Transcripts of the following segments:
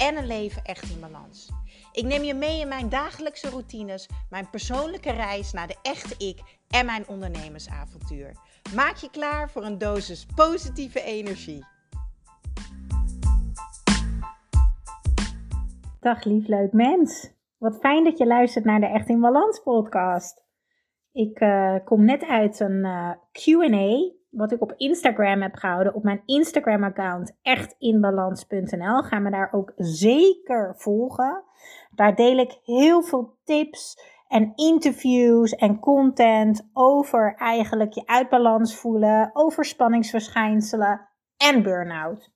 en een leven echt in balans. Ik neem je mee in mijn dagelijkse routines, mijn persoonlijke reis naar de echte ik en mijn ondernemersavontuur. Maak je klaar voor een dosis positieve energie. Dag lief leuk mens. Wat fijn dat je luistert naar de Echt in Balans podcast. Ik uh, kom net uit een uh, Q&A wat ik op Instagram heb gehouden, op mijn Instagram-account echtinbalans.nl. Ga me daar ook zeker volgen. Daar deel ik heel veel tips en interviews en content over eigenlijk je uitbalans voelen, over spanningsverschijnselen en burn-out.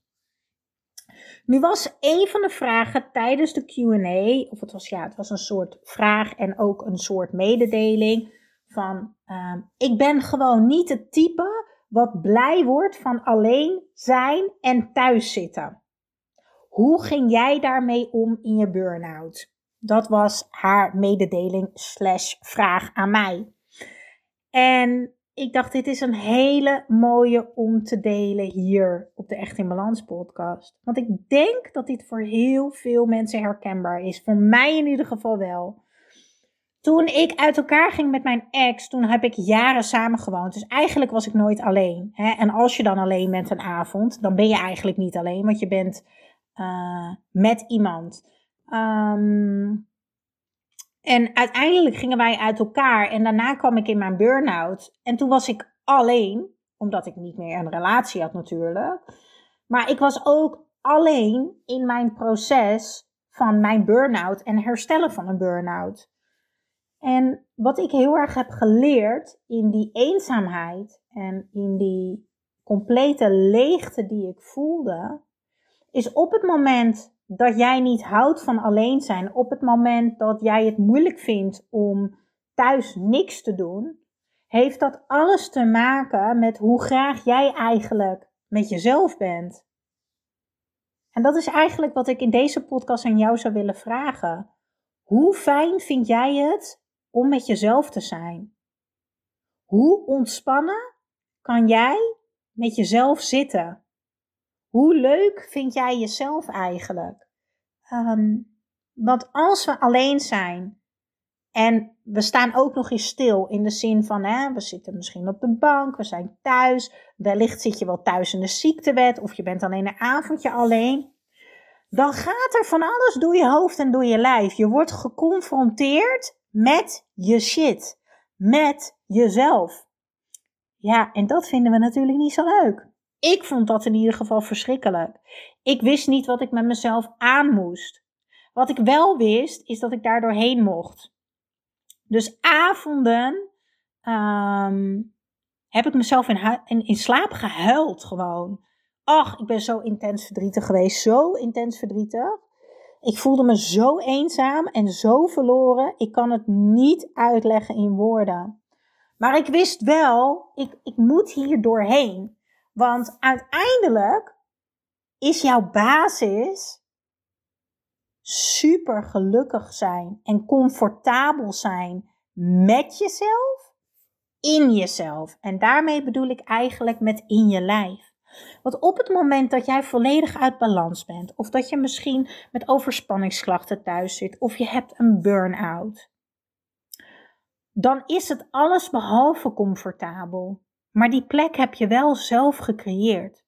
Nu was een van de vragen tijdens de Q&A, of het was ja, het was een soort vraag en ook een soort mededeling van uh, ik ben gewoon niet het type wat blij wordt van alleen zijn en thuis zitten. Hoe ging jij daarmee om in je burn-out? Dat was haar mededeling slash vraag aan mij. En ik dacht, dit is een hele mooie om te delen hier op de Echt in Balans podcast. Want ik denk dat dit voor heel veel mensen herkenbaar is. Voor mij in ieder geval wel. Toen ik uit elkaar ging met mijn ex, toen heb ik jaren samen gewoond. Dus eigenlijk was ik nooit alleen. Hè? En als je dan alleen bent een avond, dan ben je eigenlijk niet alleen, want je bent uh, met iemand. Um, en uiteindelijk gingen wij uit elkaar en daarna kwam ik in mijn burn-out. En toen was ik alleen, omdat ik niet meer een relatie had natuurlijk. Maar ik was ook alleen in mijn proces van mijn burn-out en herstellen van een burn-out. En wat ik heel erg heb geleerd in die eenzaamheid en in die complete leegte die ik voelde, is op het moment dat jij niet houdt van alleen zijn, op het moment dat jij het moeilijk vindt om thuis niks te doen, heeft dat alles te maken met hoe graag jij eigenlijk met jezelf bent. En dat is eigenlijk wat ik in deze podcast aan jou zou willen vragen. Hoe fijn vind jij het om met jezelf te zijn? Hoe ontspannen kan jij met jezelf zitten? Hoe leuk vind jij jezelf eigenlijk? Um, want als we alleen zijn en we staan ook nog eens stil in de zin van, hè, we zitten misschien op de bank, we zijn thuis, wellicht zit je wel thuis in de ziektewet of je bent alleen een avondje alleen. Dan gaat er van alles door je hoofd en door je lijf. Je wordt geconfronteerd met je shit, met jezelf. Ja, en dat vinden we natuurlijk niet zo leuk. Ik vond dat in ieder geval verschrikkelijk. Ik wist niet wat ik met mezelf aan moest. Wat ik wel wist, is dat ik daar doorheen mocht. Dus avonden um, heb ik mezelf in, in, in slaap gehuild gewoon. Ach, ik ben zo intens verdrietig geweest. Zo intens verdrietig. Ik voelde me zo eenzaam en zo verloren. Ik kan het niet uitleggen in woorden. Maar ik wist wel, ik, ik moet hier doorheen. Want uiteindelijk is jouw basis super gelukkig zijn en comfortabel zijn met jezelf, in jezelf. En daarmee bedoel ik eigenlijk met in je lijf. Want op het moment dat jij volledig uit balans bent, of dat je misschien met overspanningsklachten thuis zit, of je hebt een burn-out, dan is het alles behalve comfortabel. Maar die plek heb je wel zelf gecreëerd.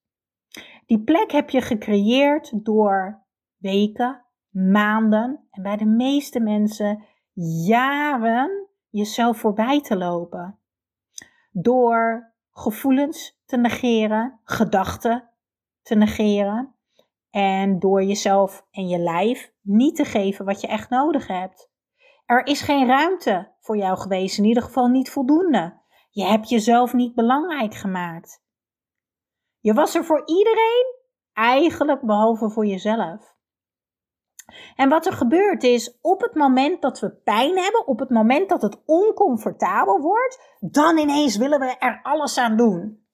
Die plek heb je gecreëerd door weken, maanden en bij de meeste mensen jaren jezelf voorbij te lopen. Door gevoelens te negeren, gedachten te negeren en door jezelf en je lijf niet te geven wat je echt nodig hebt. Er is geen ruimte voor jou geweest, in ieder geval niet voldoende. Je hebt jezelf niet belangrijk gemaakt. Je was er voor iedereen, eigenlijk behalve voor jezelf. En wat er gebeurt is, op het moment dat we pijn hebben, op het moment dat het oncomfortabel wordt, dan ineens willen we er alles aan doen.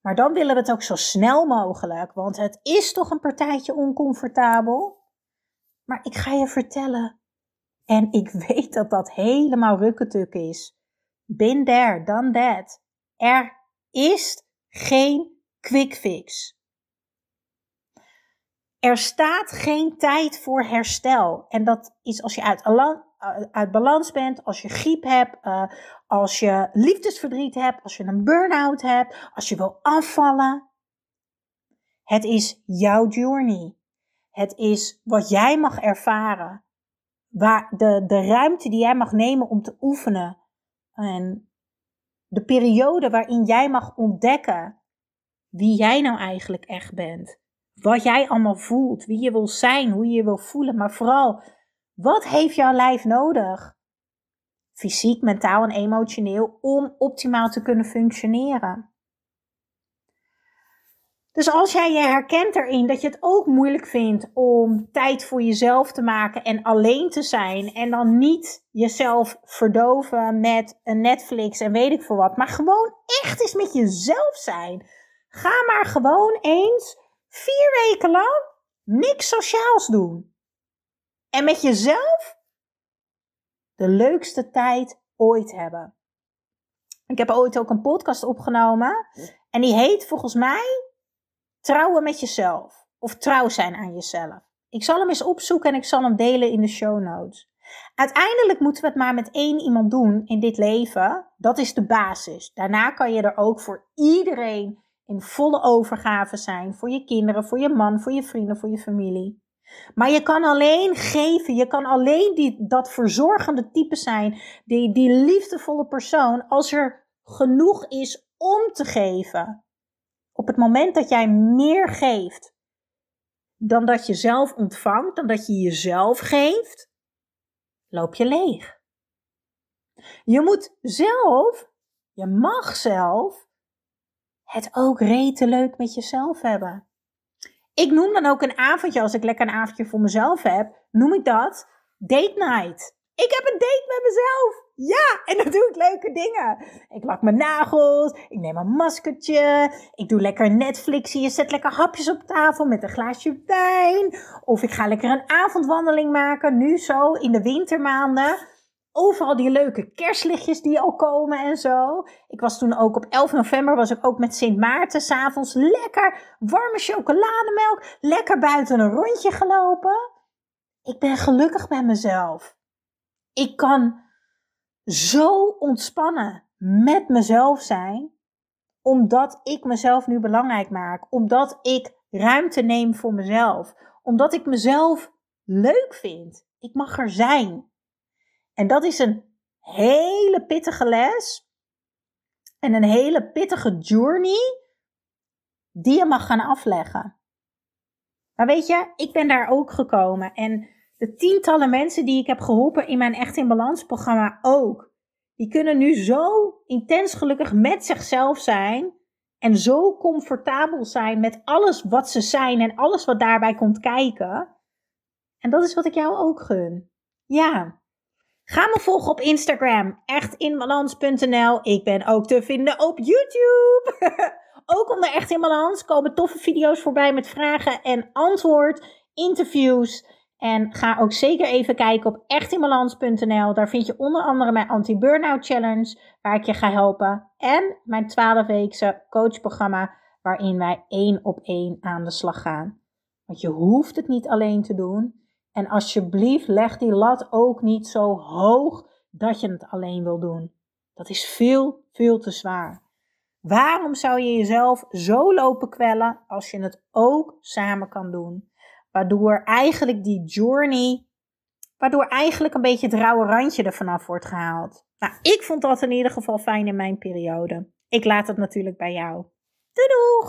Maar dan willen we het ook zo snel mogelijk, want het is toch een partijtje oncomfortabel. Maar ik ga je vertellen, en ik weet dat dat helemaal rukketuk is. Been there, done that. Er is geen quick fix. Er staat geen tijd voor herstel. En dat is als je uit, uit balans bent, als je griep hebt, uh, als je liefdesverdriet hebt, als je een burn-out hebt, als je wil afvallen. Het is jouw journey. Het is wat jij mag ervaren. Waar de, de ruimte die jij mag nemen om te oefenen. En de periode waarin jij mag ontdekken wie jij nou eigenlijk echt bent. Wat jij allemaal voelt, wie je wil zijn, hoe je je wil voelen, maar vooral, wat heeft jouw lijf nodig? Fysiek, mentaal en emotioneel om optimaal te kunnen functioneren. Dus als jij je herkent erin dat je het ook moeilijk vindt om tijd voor jezelf te maken en alleen te zijn en dan niet jezelf verdoven met een Netflix en weet ik veel wat, maar gewoon echt eens met jezelf zijn. Ga maar gewoon eens vier weken lang niks sociaals doen. En met jezelf de leukste tijd ooit hebben. Ik heb ooit ook een podcast opgenomen en die heet volgens mij Trouwen met jezelf. Of trouw zijn aan jezelf. Ik zal hem eens opzoeken en ik zal hem delen in de show notes. Uiteindelijk moeten we het maar met één iemand doen in dit leven. Dat is de basis. Daarna kan je er ook voor iedereen in volle overgave zijn. Voor je kinderen, voor je man, voor je vrienden, voor je familie. Maar je kan alleen geven, je kan alleen die, dat verzorgende type zijn, die, die liefdevolle persoon, als er genoeg is om te geven. Op het moment dat jij meer geeft dan dat je zelf ontvangt, dan dat je jezelf geeft, loop je leeg. Je moet zelf, je mag zelf, het ook rete leuk met jezelf hebben. Ik noem dan ook een avondje, als ik lekker een avondje voor mezelf heb, noem ik dat date night. Ik heb een date met mezelf. Ja, en dan doe ik leuke dingen. Ik lak mijn nagels, ik neem een maskertje, ik doe lekker Netflix, je zet lekker hapjes op tafel met een glaasje wijn. Of ik ga lekker een avondwandeling maken, nu zo in de wintermaanden. Overal die leuke kerstlichtjes die al komen en zo. Ik was toen ook op 11 november, was ik ook met Sint Maarten s'avonds lekker warme chocolademelk, lekker buiten een rondje gelopen. Ik ben gelukkig met mezelf. Ik kan zo ontspannen met mezelf zijn, omdat ik mezelf nu belangrijk maak, omdat ik ruimte neem voor mezelf, omdat ik mezelf leuk vind. Ik mag er zijn. En dat is een hele pittige les en een hele pittige journey die je mag gaan afleggen. Maar weet je, ik ben daar ook gekomen en de tientallen mensen die ik heb geholpen in mijn Echt in Balans programma ook. Die kunnen nu zo intens gelukkig met zichzelf zijn. En zo comfortabel zijn met alles wat ze zijn en alles wat daarbij komt kijken. En dat is wat ik jou ook gun. Ja. Ga me volgen op Instagram, echtinbalans.nl. Ik ben ook te vinden op YouTube. ook onder Echt in Balans komen toffe video's voorbij met vragen en antwoord, interviews. En ga ook zeker even kijken op echtinbalans.nl. Daar vind je onder andere mijn anti-burnout challenge, waar ik je ga helpen. En mijn 12-weekse coachprogramma, waarin wij één op één aan de slag gaan. Want je hoeft het niet alleen te doen. En alsjeblieft, leg die lat ook niet zo hoog dat je het alleen wil doen. Dat is veel, veel te zwaar. Waarom zou je jezelf zo lopen kwellen als je het ook samen kan doen? Waardoor eigenlijk die journey, waardoor eigenlijk een beetje het rauwe randje er vanaf wordt gehaald. Nou, ik vond dat in ieder geval fijn in mijn periode. Ik laat het natuurlijk bij jou. Doei doeg!